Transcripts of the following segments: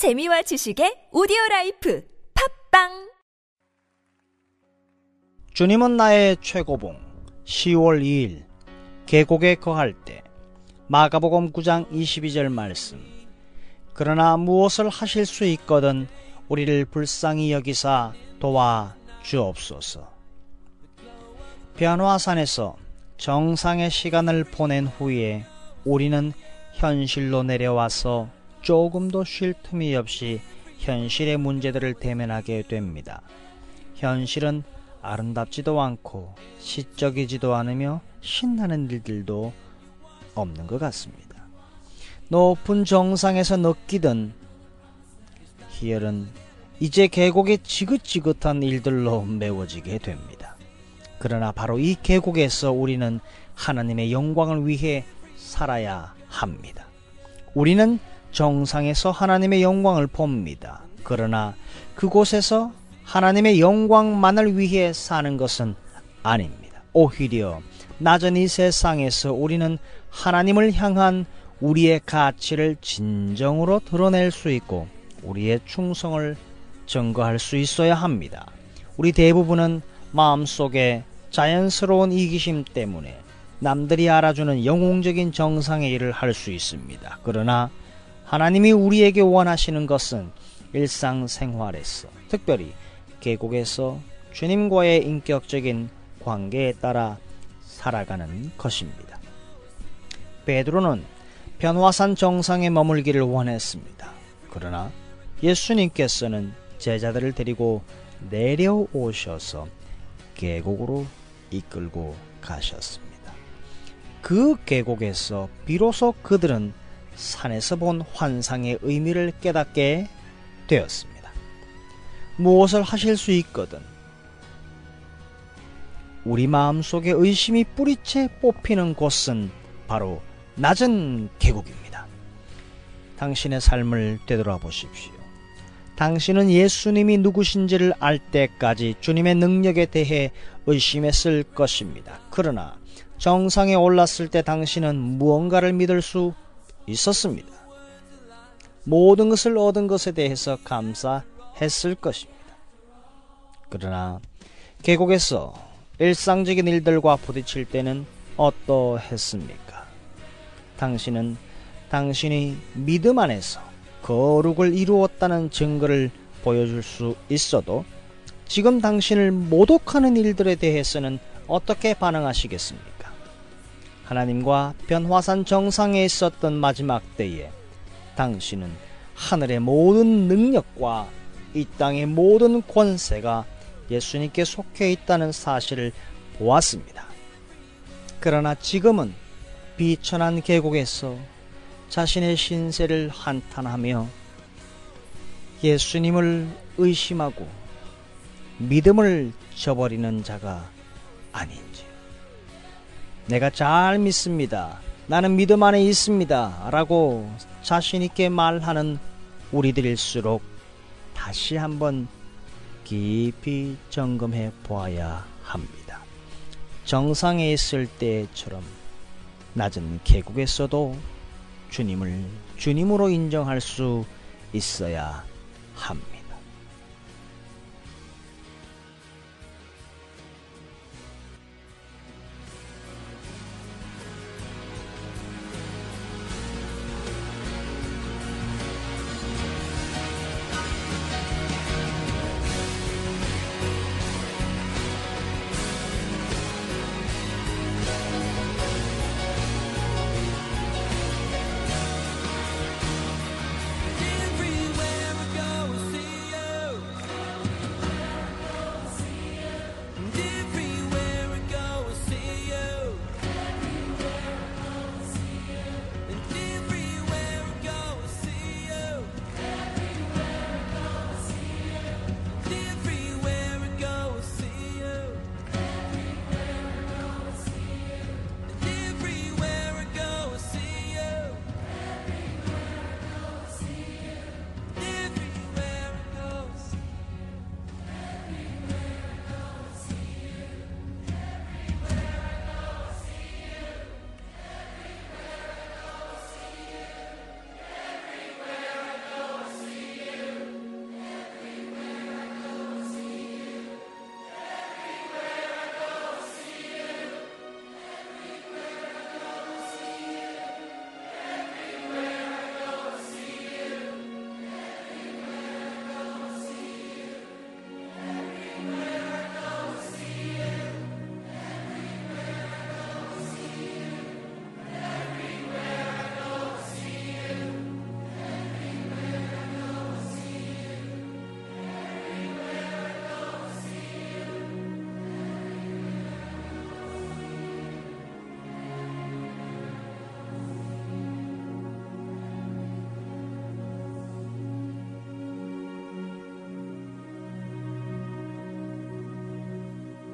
재미와 지식의 오디오 life 팝빵! 주님은 나의 최고봉 10월 2일 계곡에 거할 때 마가복음 9장 22절 말씀. 그러나 무엇을 하실 수 있거든 우리를 불쌍히 여기사 도와 주옵소서. 변화산에서 정상의 시간을 보낸 후에 우리는 현실로 내려와서 조금도 쉴 틈이 없이 현실의 문제들을 대면하게 됩니다. 현실은 아름답지도 않고 시적이지도 않으며 신나는 일들도 없는 것 같습니다. 높은 정상에서 느끼던 희열은 이제 계곡의 지긋지긋한 일들로 메워지게 됩니다. 그러나 바로 이 계곡에서 우리는 하나님의 영광을 위해 살아야 합니다. 우리는 정상에서 하나님의 영광을 봅니다. 그러나 그곳에서 하나님의 영광만을 위해 사는 것은 아닙니다. 오히려 낮은 이 세상에서 우리는 하나님을 향한 우리의 가치를 진정으로 드러낼 수 있고 우리의 충성을 증거할 수 있어야 합니다. 우리 대부분은 마음속에 자연스러운 이기심 때문에 남들이 알아주는 영웅적인 정상의 일을 할 수 있습니다. 그러나 하나님이 우리에게 원하시는 것은 일상생활에서 특별히 계곡에서 주님과의 인격적인 관계에 따라 살아가는 것입니다. 베드로는 변화산 정상에 머물기를 원했습니다. 그러나 예수님께서는 제자들을 데리고 내려오셔서 계곡으로 이끌고 가셨습니다. 그 계곡에서 비로소 그들은 산에서 본 환상의 의미를 깨닫게 되었습니다. 무엇을 하실 수 있거든 우리 마음속에 의심이 뿌리채 뽑히는 곳은 바로 낮은 계곡입니다. 당신의 삶을 되돌아보십시오. 당신은 예수님이 누구신지를 알 때까지 주님의 능력에 대해 의심했을 것입니다. 그러나 정상에 올랐을 때 당신은 무언가를 믿을 수 있었습니다. 모든 것을 얻은 것에 대해서 감사했을 것입니다. 그러나 계곡에서 일상적인 일들과 부딪힐 때는 어떠했습니까? 당신은 당신이 믿음 안에서 거룩을 이루었다는 증거를 보여줄 수 있어도 지금 당신을 모독하는 일들에 대해서는 어떻게 반응하시겠습니까? 하나님과 변화산 정상에 있었던 마지막 때에 당신은 하늘의 모든 능력과 이 땅의 모든 권세가 예수님께 속해 있다는 사실을 보았습니다. 그러나 지금은 비천한 계곡에서 자신의 신세를 한탄하며 예수님을 의심하고 믿음을 저버리는 자가 아닌지. 내가 잘 믿습니다. 나는 믿음 안에 있습니다. 라고 자신있게 말하는 우리들일수록 다시 한번 깊이 점검해 보아야 합니다. 정상에 있을 때처럼 낮은 계곡에서도 주님을 주님으로 인정할 수 있어야 합니다.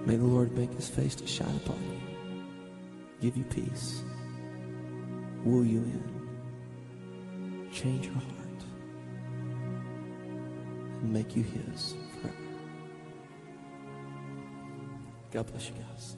May the Lord make his face to shine upon you, give you peace, woo you in, change your heart, and make you his forever. God bless you guys.